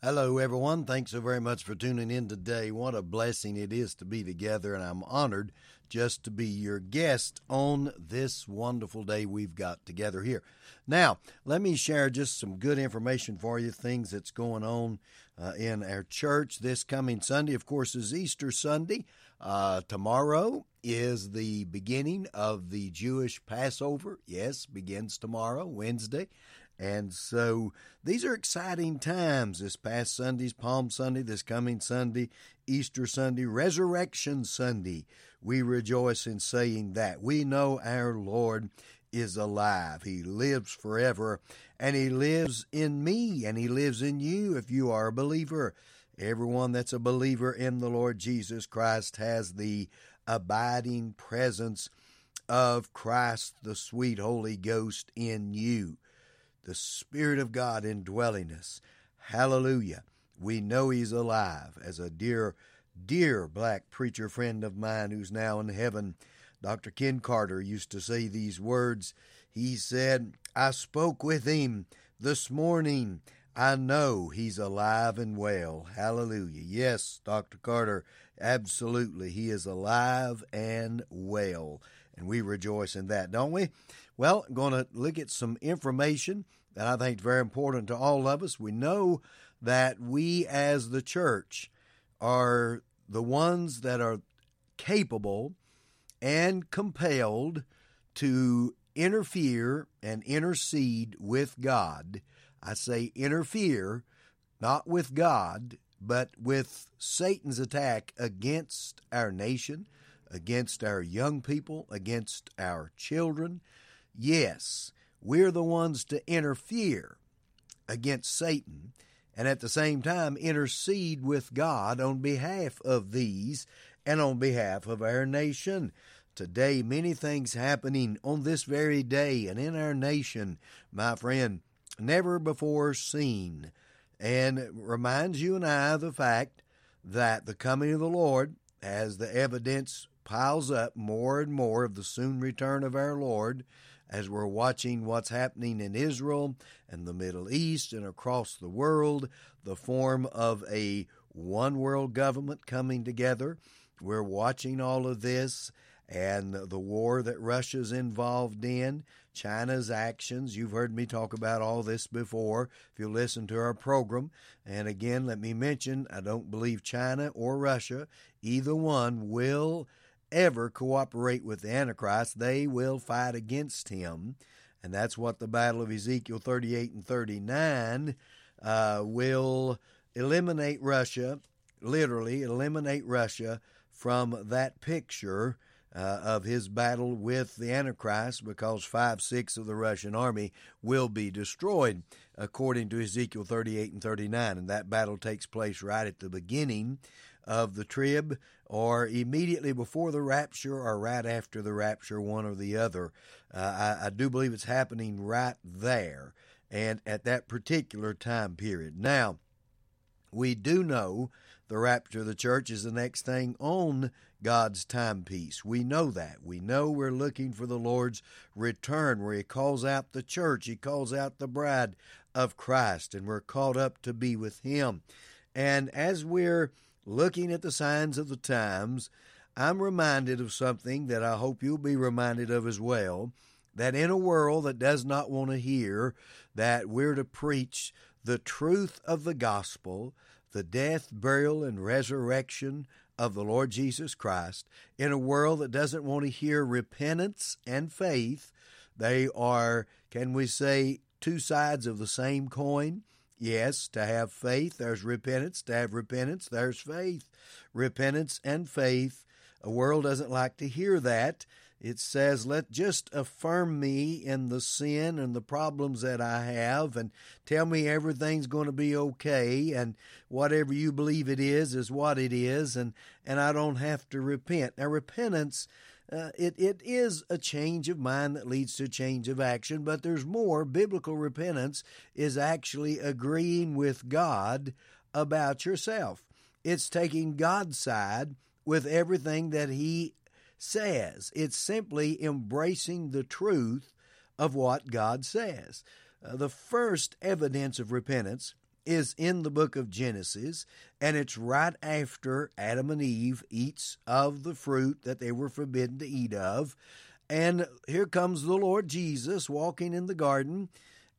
Hello, everyone. Thanks so very much for tuning in today. What a blessing it is to be together, and I'm honored just to be your guest on this wonderful day we've got together here. Now, let me share just some good information for you, things that's going on uh, in our church this coming Sunday. Of course, is Easter Sunday. Uh, tomorrow is the beginning of the Jewish Passover. Yes, begins tomorrow, Wednesday. And so these are exciting times. This past Sunday's Palm Sunday, this coming Sunday, Easter Sunday, Resurrection Sunday. We rejoice in saying that. We know our Lord is alive. He lives forever, and He lives in me, and He lives in you if you are a believer. Everyone that's a believer in the Lord Jesus Christ has the abiding presence of Christ, the sweet Holy Ghost in you the Spirit of God indwelling us. Hallelujah. We know He's alive. As a dear, dear black preacher friend of mine who's now in heaven, Dr. Ken Carter, used to say these words. He said, I spoke with Him this morning. I know He's alive and well. Hallelujah. Yes, Dr. Carter, absolutely. He is alive and well. And we rejoice in that, don't we? Well, I'm going to look at some information that I think is very important to all of us. We know that we as the church are the ones that are capable and compelled to interfere and intercede with God. I say interfere, not with God, but with Satan's attack against our nation, against our young people, against our children. Yes, we're the ones to interfere against Satan and at the same time intercede with God on behalf of these and on behalf of our nation. Today, many things happening on this very day and in our nation, my friend, never before seen, and reminds you and I of the fact that the coming of the Lord, as the evidence piles up more and more of the soon return of our Lord, as we're watching what's happening in Israel and the Middle East and across the world, the form of a one world government coming together. We're watching all of this and the war that Russia's involved in, China's actions. You've heard me talk about all this before if you listen to our program. And again, let me mention I don't believe China or Russia, either one, will ever cooperate with the Antichrist, they will fight against him. And that's what the Battle of Ezekiel 38 and 39 uh, will eliminate Russia, literally eliminate Russia from that picture uh, of his battle with the Antichrist because five sixths of the Russian army will be destroyed, according to Ezekiel 38 and 39. And that battle takes place right at the beginning of the trib or immediately before the rapture or right after the rapture, one or the other. Uh, I, I do believe it's happening right there and at that particular time period. Now, we do know the rapture of the church is the next thing on God's timepiece. We know that. We know we're looking for the Lord's return where He calls out the church, He calls out the bride of Christ, and we're called up to be with Him. And as we're looking at the signs of the times, I'm reminded of something that I hope you'll be reminded of as well that in a world that does not want to hear that we're to preach the truth of the gospel, the death, burial, and resurrection of the Lord Jesus Christ, in a world that doesn't want to hear repentance and faith, they are, can we say, two sides of the same coin. Yes, to have faith, there's repentance. To have repentance, there's faith. Repentance and faith. A world doesn't like to hear that. It says, let just affirm me in the sin and the problems that I have and tell me everything's going to be okay and whatever you believe it is is what it is and, and I don't have to repent. Now, repentance uh, it, it is a change of mind that leads to change of action, but there's more. Biblical repentance is actually agreeing with God about yourself. It's taking God's side with everything that He says. It's simply embracing the truth of what God says. Uh, the first evidence of repentance is in the book of Genesis, and it's right after Adam and Eve eats of the fruit that they were forbidden to eat of. And here comes the Lord Jesus walking in the garden,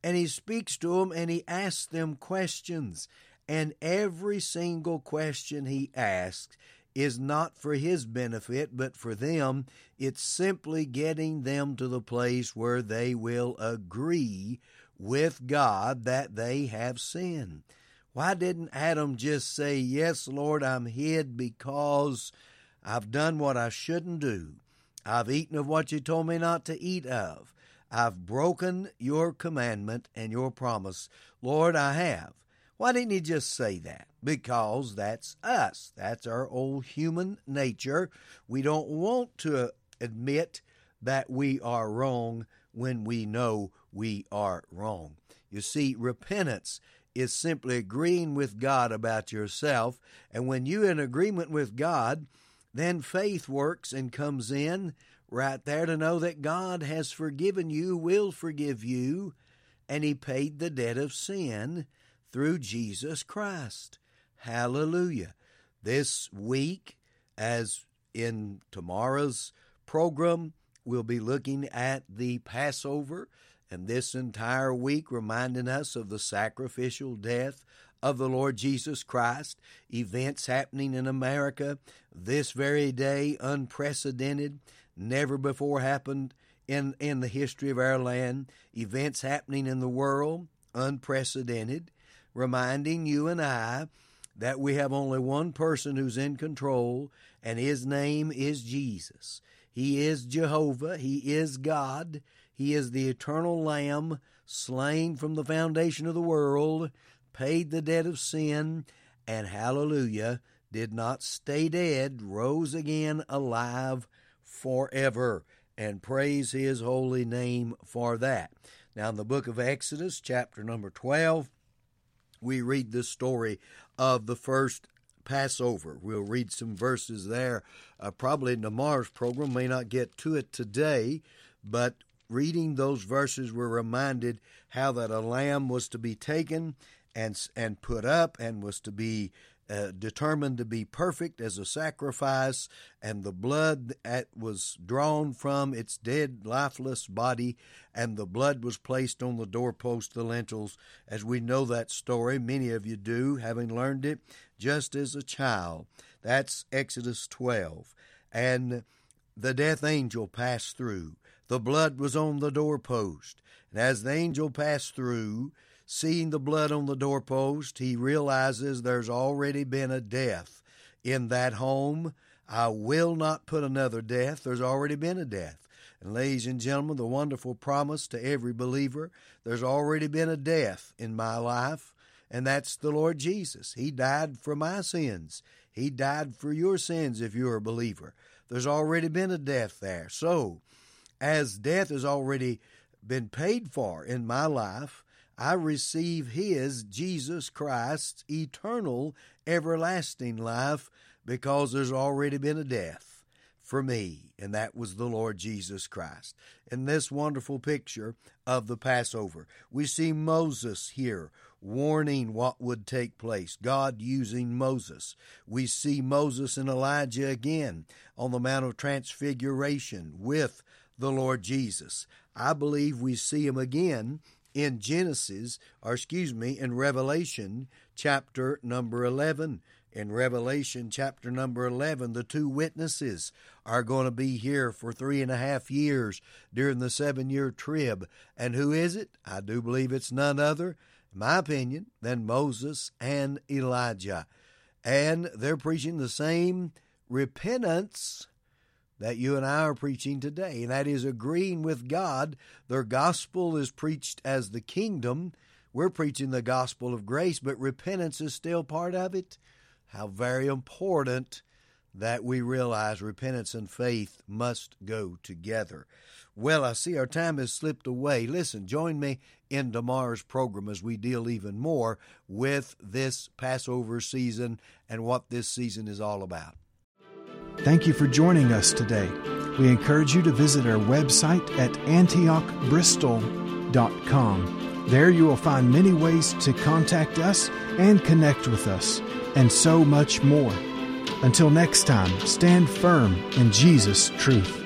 and he speaks to them and he asks them questions. And every single question he asks is not for his benefit, but for them. It's simply getting them to the place where they will agree with God that they have sinned. Why didn't Adam just say, Yes, Lord, I'm hid because I've done what I shouldn't do? I've eaten of what you told me not to eat of. I've broken your commandment and your promise. Lord, I have. Why didn't he just say that? Because that's us. That's our old human nature. We don't want to admit that we are wrong when we know we are wrong. You see, repentance is simply agreeing with God about yourself. And when you're in agreement with God, then faith works and comes in right there to know that God has forgiven you, will forgive you, and He paid the debt of sin through Jesus Christ. Hallelujah. This week, as in tomorrow's program, we'll be looking at the Passover, and this entire week reminding us of the sacrificial death of the Lord Jesus Christ, events happening in America this very day, unprecedented, never before happened in, in the history of our land, events happening in the world, unprecedented, reminding you and I that we have only one person who's in control, and his name is Jesus. He is Jehovah, He is God, He is the eternal Lamb, slain from the foundation of the world, paid the debt of sin, and hallelujah, did not stay dead, rose again alive forever. And praise His holy name for that. Now, in the book of Exodus, chapter number 12, we read the story of the first Passover. We'll read some verses there. Uh, probably in tomorrow's program, may not get to it today, but reading those verses, we're reminded how that a lamb was to be taken and and put up and was to be uh, determined to be perfect as a sacrifice, and the blood that was drawn from its dead, lifeless body, and the blood was placed on the doorpost, the lintels, as we know that story. Many of you do, having learned it just as a child. That's Exodus 12. And the death angel passed through. The blood was on the doorpost. And as the angel passed through, Seeing the blood on the doorpost, he realizes there's already been a death in that home. I will not put another death. There's already been a death. And, ladies and gentlemen, the wonderful promise to every believer there's already been a death in my life, and that's the Lord Jesus. He died for my sins, He died for your sins if you're a believer. There's already been a death there. So, as death has already been paid for in my life, I receive His, Jesus Christ's, eternal, everlasting life because there's already been a death for me, and that was the Lord Jesus Christ. In this wonderful picture of the Passover, we see Moses here warning what would take place, God using Moses. We see Moses and Elijah again on the Mount of Transfiguration with the Lord Jesus. I believe we see him again in Genesis, or excuse me, in Revelation chapter number 11. In Revelation chapter number 11, the two witnesses are going to be here for three and a half years during the seven year trib. And who is it? I do believe it's none other, in my opinion, than Moses and Elijah. And they're preaching the same repentance that you and I are preaching today, and that is agreeing with God. Their gospel is preached as the kingdom. We're preaching the gospel of grace, but repentance is still part of it. How very important that we realize repentance and faith must go together. Well, I see our time has slipped away. Listen, join me in tomorrow's program as we deal even more with this Passover season and what this season is all about. Thank you for joining us today. We encourage you to visit our website at antiochbristol.com. There you will find many ways to contact us and connect with us, and so much more. Until next time, stand firm in Jesus' truth.